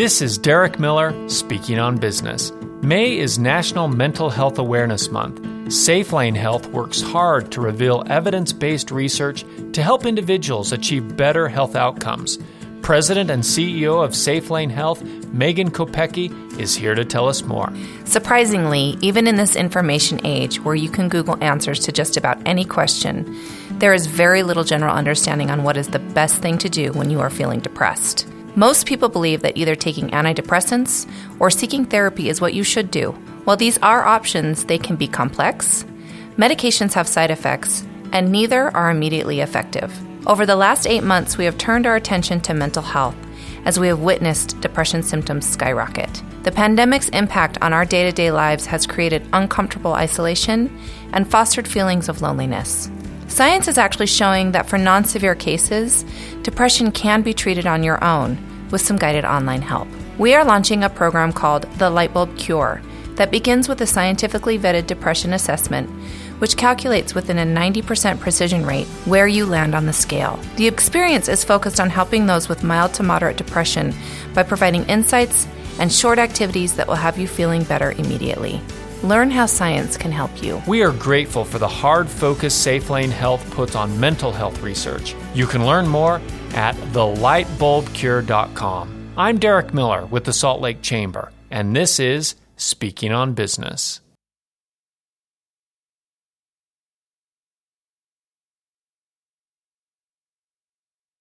This is Derek Miller speaking on business. May is National Mental Health Awareness Month. SafeLane Health works hard to reveal evidence based research to help individuals achieve better health outcomes. President and CEO of SafeLane Health, Meghann Kopecky, is here to tell us more. Surprisingly, even in this information age where you can Google answers to just about any question, there is very little general understanding on what is the best thing to do when you are feeling depressed. Most people believe that either taking antidepressants or seeking therapy is what you should do. While these are options, they can be complex. Medications have side effects, and neither are immediately effective. Over the last eight months, we have turned our attention to mental health as we have witnessed depression symptoms skyrocket. The pandemic's impact on our day to day lives has created uncomfortable isolation and fostered feelings of loneliness. Science is actually showing that for non severe cases, depression can be treated on your own with some guided online help. We are launching a program called the Lightbulb Cure that begins with a scientifically vetted depression assessment, which calculates within a 90% precision rate where you land on the scale. The experience is focused on helping those with mild to moderate depression by providing insights and short activities that will have you feeling better immediately. Learn how science can help you. We are grateful for the hard focus SafeLane Health puts on mental health research. You can learn more at thelightbulbcure.com. I'm Derek Miller with the Salt Lake Chamber, and this is Speaking on Business.